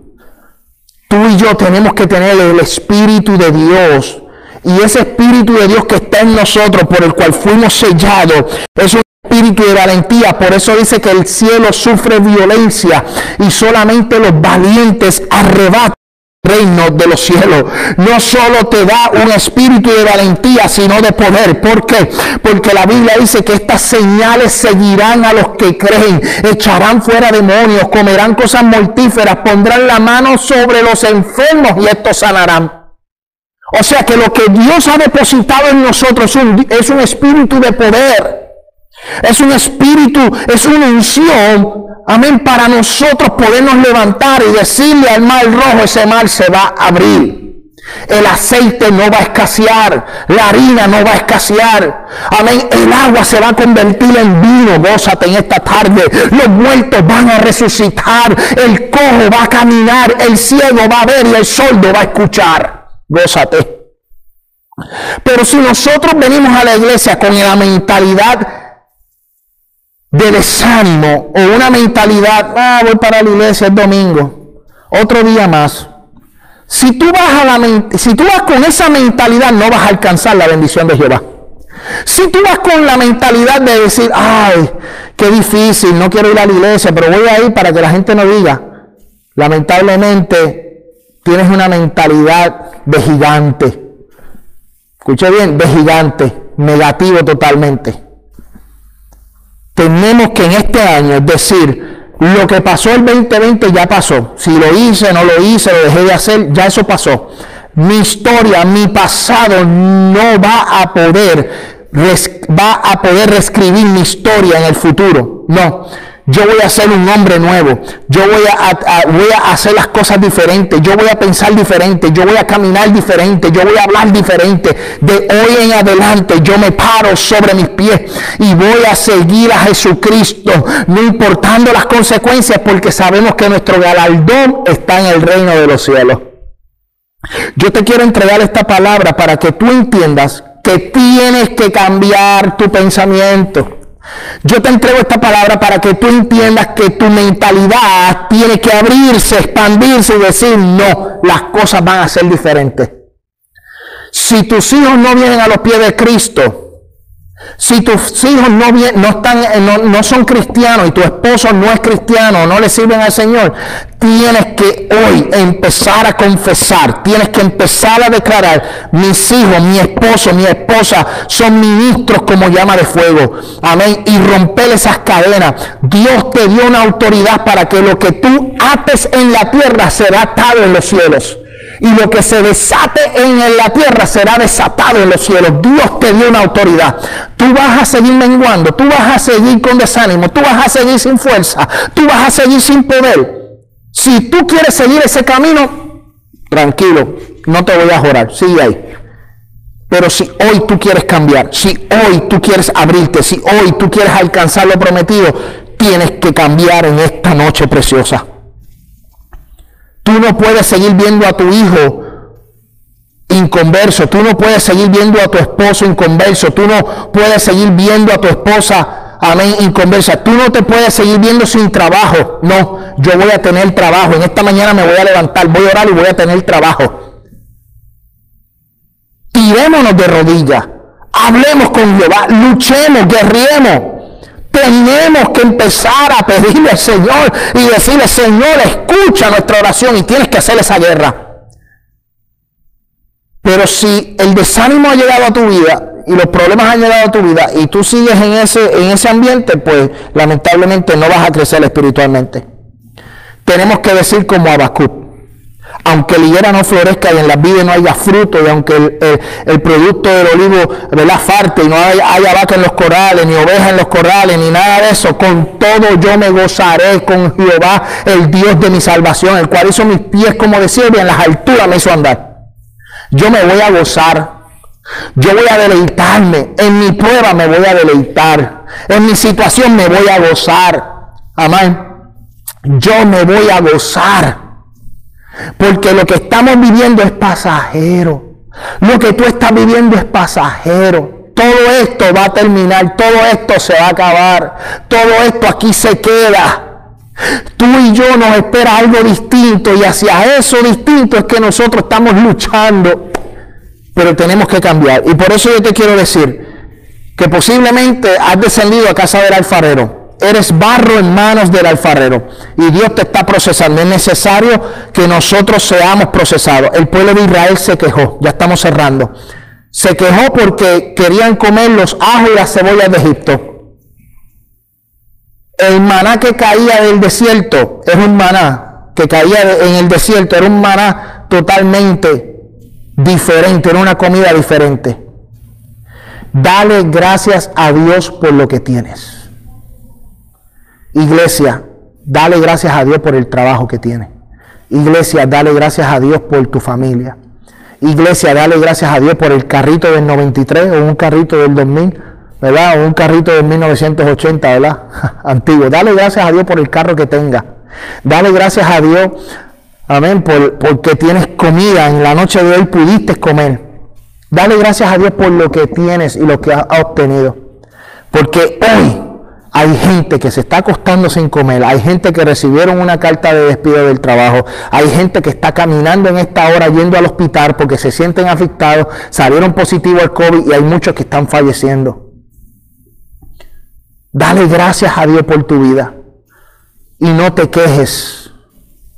Tú y yo tenemos que tener el espíritu de Dios Y ese Espíritu de Dios que está en nosotros, por el cual fuimos sellados, es un espíritu de valentía. Por eso dice que el cielo sufre violencia y solamente los valientes arrebatan reino de los cielos. No solo te da un espíritu de valentía, sino de poder. ¿Por qué? Porque la Biblia dice que estas señales seguirán a los que creen, echarán fuera demonios, comerán cosas mortíferas, pondrán la mano sobre los enfermos y estos sanarán. O sea que lo que Dios ha depositado en nosotros es un, es un espíritu de poder. Es un espíritu, es una unción amén, para nosotros podernos levantar y decirle al mar rojo, ese mar se va a abrir. El aceite no va a escasear, la harina no va a escasear. Amén. El agua se va a convertir en vino. Gózate en esta tarde. Los muertos van a resucitar. El cojo va a caminar. El ciego va a ver y el sordo va a escuchar. Gózate. Pero si nosotros venimos a la iglesia con la mentalidad de desánimo o una mentalidad, ah, voy para la iglesia el domingo, otro día más. Si tú, vas a la, si tú vas con esa mentalidad, no vas a alcanzar la bendición de Jehová. Si tú vas con la mentalidad de decir, ay, qué difícil, no quiero ir a la iglesia, pero voy a ir para que la gente no diga, lamentablemente tienes una mentalidad de gigante. Escuche bien, de gigante, negativo totalmente. Tenemos que en este año decir, lo que pasó el 2020 ya pasó. Si lo hice, no lo hice, lo dejé de hacer, ya eso pasó. Mi historia, mi pasado no va a poder, va a poder reescribir mi historia en el futuro. No yo voy a ser un hombre nuevo, yo voy a, voy a hacer las cosas diferentes, yo voy a pensar diferente, yo voy a caminar diferente, yo voy a hablar diferente. De hoy en adelante yo me paro sobre mis pies y voy a seguir a Jesucristo, no importando las consecuencias, porque sabemos que nuestro galardón está en el reino de los cielos. Yo te quiero entregar esta palabra para que tú entiendas que tienes que cambiar tu pensamiento. Yo te entrego esta palabra para que tú entiendas que tu mentalidad tiene que abrirse, expandirse y decir, no, las cosas van a ser diferentes. Si tus hijos no vienen a los pies de Cristo, si tus hijos no, no, están, no, no, son cristianos y tu esposo no es cristiano, no le sirven al Señor, tienes que hoy empezar a confesar, tienes que empezar a declarar, mis hijos, mi esposo, mi esposa son ministros como llama de fuego. Amén. Y romper esas cadenas. Dios te dio una autoridad para que lo que tú ates en la tierra será atado en los cielos y lo que se desate en la tierra será desatado en los cielos. Dios te dio una autoridad. Tú vas a seguir menguando, tú vas a seguir con desánimo, tú vas a seguir sin fuerza, tú vas a seguir sin poder. Si tú quieres seguir ese camino, tranquilo, no te voy a jorar, sigue ahí. Pero si hoy tú quieres cambiar, si hoy tú quieres abrirte, si hoy tú quieres alcanzar lo prometido, tienes que cambiar en esta noche preciosa. Tú no puedes seguir viendo a tu hijo inconverso, tú no puedes seguir viendo a tu esposo inconverso, tú no puedes seguir viendo a tu esposa, amén, inconversa, tú no te puedes seguir viendo sin trabajo, no, yo voy a tener trabajo, en esta mañana me voy a levantar, voy a orar y voy a tener trabajo. Tirémonos de rodillas, hablemos con Jehová, luchemos, guerriemos. Tenemos que empezar a pedirle al Señor y decirle, Señor, escucha nuestra oración y tienes que hacer esa guerra. Pero si el desánimo ha llegado a tu vida y los problemas han llegado a tu vida y tú sigues en ese, en ese ambiente, pues lamentablemente no vas a crecer espiritualmente. Tenemos que decir como Habacuc, aunque la higuera no florezca y en las vides no haya fruto, y aunque el, producto del olivo la farte y no haya, haya, vaca en los corrales, ni oveja en los corrales, ni nada de eso, con todo yo me gozaré con Jehová, el Dios de mi salvación, el cual hizo mis pies como de sierva y en las alturas me hizo andar. Yo me voy a gozar. Yo voy a deleitarme. En mi prueba me voy a deleitar. En mi situación me voy a gozar. Amén. Yo me voy a gozar. Porque lo que estamos viviendo es pasajero. Lo que tú estás viviendo es pasajero. Todo esto va a terminar, todo esto se va a acabar, todo esto aquí se queda. Tú y yo nos espera algo distinto y hacia eso distinto es que nosotros estamos luchando. pero tenemos que cambiar. Y por eso yo te quiero decir que posiblemente has descendido a casa del alfarero. Eres barro en manos del alfarero y Dios te está procesando. Es necesario que nosotros seamos procesados. El pueblo de Israel se quejó, ya estamos cerrando. Se quejó porque querían comer los ajos y las cebollas de Egipto. El maná que caía del desierto es un maná que caía en el desierto, era un maná totalmente diferente, era una comida diferente. Dale gracias a Dios por lo que tienes. Iglesia, dale gracias a Dios por el trabajo que tienes. Iglesia, dale gracias a Dios por tu familia. Iglesia, dale gracias a Dios por el carrito del 93 o un carrito del 2000, ¿verdad? O un carrito del 1980, ¿verdad? Antiguo. Dale gracias a Dios por el carro que tenga. Dale gracias a Dios, amén, por, porque tienes comida. En la noche de hoy pudiste comer. Dale gracias a Dios por lo que tienes y lo que has obtenido. Porque hoy hay gente que se está acostando sin comer, hay gente que recibieron una carta de despido del trabajo, hay gente que está caminando en esta hora yendo al hospital porque se sienten afectados, salieron positivos al COVID y hay muchos que están falleciendo. Dale gracias a Dios por tu vida y no te quejes.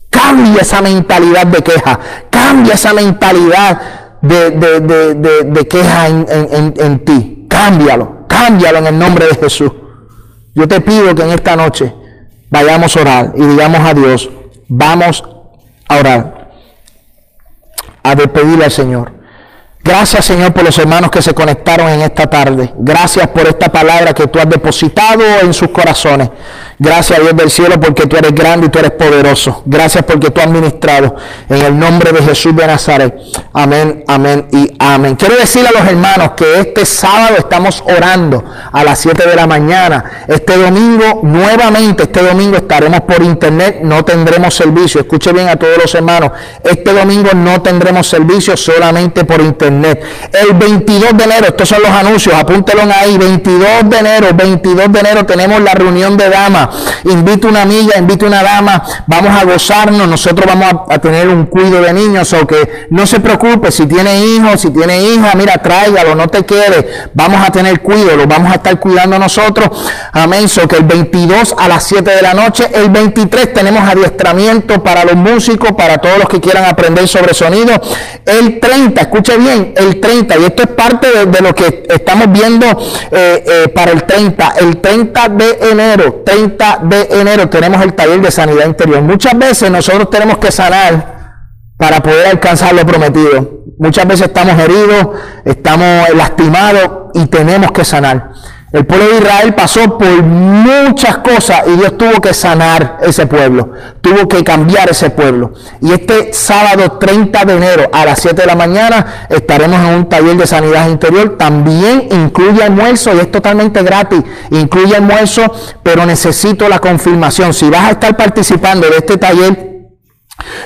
Cambia esa mentalidad de queja, cambia esa mentalidad de, queja en, ti. Cámbialo, cámbialo en el nombre de Jesús. Yo te pido que en esta noche vayamos a orar y digamos a Dios, vamos a orar, a despedirle al Señor. Gracias Señor por los hermanos que se conectaron en esta tarde. Gracias por esta palabra que tú has depositado en sus corazones. Gracias Dios del cielo porque tú eres grande y tú eres poderoso. Gracias porque tú has ministrado en el nombre de Jesús de Nazaret. Amén, amén y amén. Quiero decirle a los hermanos que este sábado estamos orando a las 7 de la mañana. Este domingo, nuevamente, este domingo estaremos por internet, no tendremos servicio. Escuche bien a todos los hermanos. Este domingo no tendremos servicio solamente por internet. El 22 de enero, estos son los anuncios, apúntelo ahí. 22 de enero, 22 de enero tenemos la reunión de damas invito una amiga, invito una dama, vamos a gozarnos, nosotros vamos a, tener un cuido de niños, o que no se preocupe, si tiene hijos, si tiene hija, mira, tráigalo, no te quede, vamos a tener cuidado, lo vamos a estar cuidando nosotros, amén, so que el 22 a las 7 de la noche, el 23 tenemos adiestramiento para los músicos, para todos los que quieran aprender sobre sonido, el 30, escuche bien, el 30, y esto es parte de, lo que estamos viendo eh, eh, para el 30, el 30 de enero, 30 de enero tenemos el taller de sanidad interior. Muchas veces nosotros tenemos que sanar para poder alcanzar lo prometido. Muchas veces estamos heridos, estamos lastimados y tenemos que sanar. El pueblo de Israel pasó por muchas cosas y Dios tuvo que sanar ese pueblo, tuvo que cambiar ese pueblo. Y este sábado 30 de enero a las 7 de la mañana estaremos en un taller de sanidad interior. También incluye almuerzo y es totalmente gratis. Incluye almuerzo, pero necesito la confirmación. Si vas a estar participando de este taller,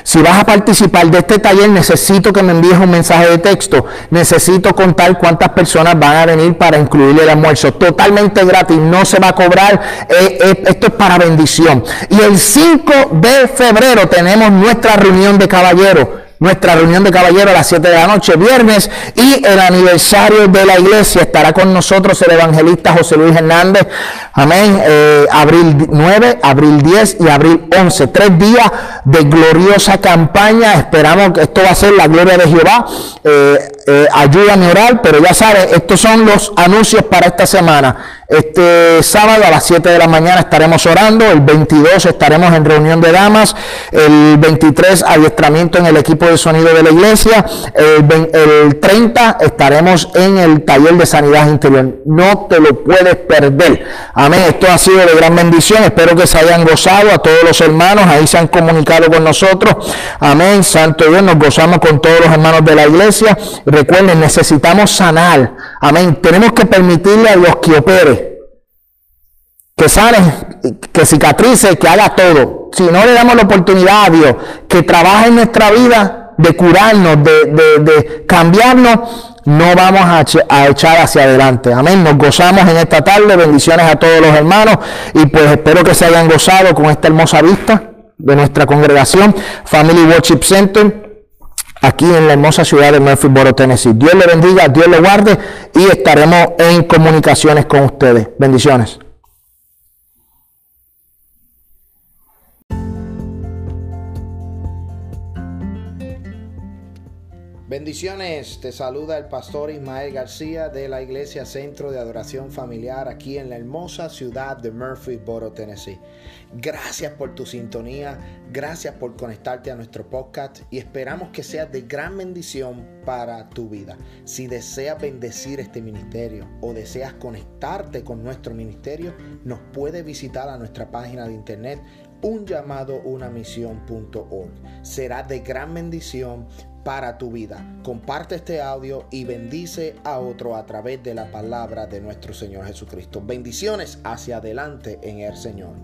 si vas a participar de este taller, necesito que me envíes un mensaje de texto. Necesito contar cuántas personas van a venir para incluir el almuerzo. Totalmente gratis, no se va a cobrar. Eh, eh, esto es para bendición. Y el 5 de febrero tenemos nuestra reunión de caballeros nuestra reunión de caballeros a las 7 de la noche, viernes, y el aniversario de la iglesia. Estará con nosotros el evangelista José Luis Hernández. Amén. Eh, abril 9, abril 10 y abril 11. Tres días de gloriosa campaña. Esperamos que esto va a ser la gloria de Jehová. Eh, eh, ayúdame a orar, pero ya sabes, estos son los anuncios para esta semana. Este sábado a las 7 de la mañana estaremos orando, el 22 estaremos en reunión de damas, el 23 adiestramiento en el equipo de sonido de la iglesia, el, 30 estaremos en el taller de sanidad interior. No te lo puedes perder. Amén. Esto ha sido de gran bendición. Espero que se hayan gozado a todos los hermanos. Ahí se han comunicado con nosotros. Amén. Santo Dios, nos gozamos con todos los hermanos de la iglesia. Recuerden, necesitamos sanar. Amén. Tenemos que permitirle a Dios que opere. Que sane, que cicatrice, que haga todo. Si no le damos la oportunidad a Dios que trabaje en nuestra vida, de curarnos, de, de, cambiarnos, no vamos a, a, echar hacia adelante. Amén. Nos gozamos en esta tarde. Bendiciones a todos los hermanos. Y pues espero que se hayan gozado con esta hermosa vista de nuestra congregación, Family Worship Center aquí en la hermosa ciudad de Murphyboro, Tennessee. Dios le bendiga, Dios le guarde y estaremos en comunicaciones con ustedes. Bendiciones. Bendiciones, te saluda el pastor Ismael García de la Iglesia Centro de Adoración Familiar aquí en la hermosa ciudad de Murphyboro, Tennessee. Gracias por tu sintonía, gracias por conectarte a nuestro podcast y esperamos que sea de gran bendición para tu vida. Si deseas bendecir este ministerio o deseas conectarte con nuestro ministerio, nos puedes visitar a nuestra página de internet un llamado una. Será de gran bendición para tu vida. Comparte este audio y bendice a otro a través de la palabra de nuestro Señor Jesucristo. Bendiciones hacia adelante en el Señor.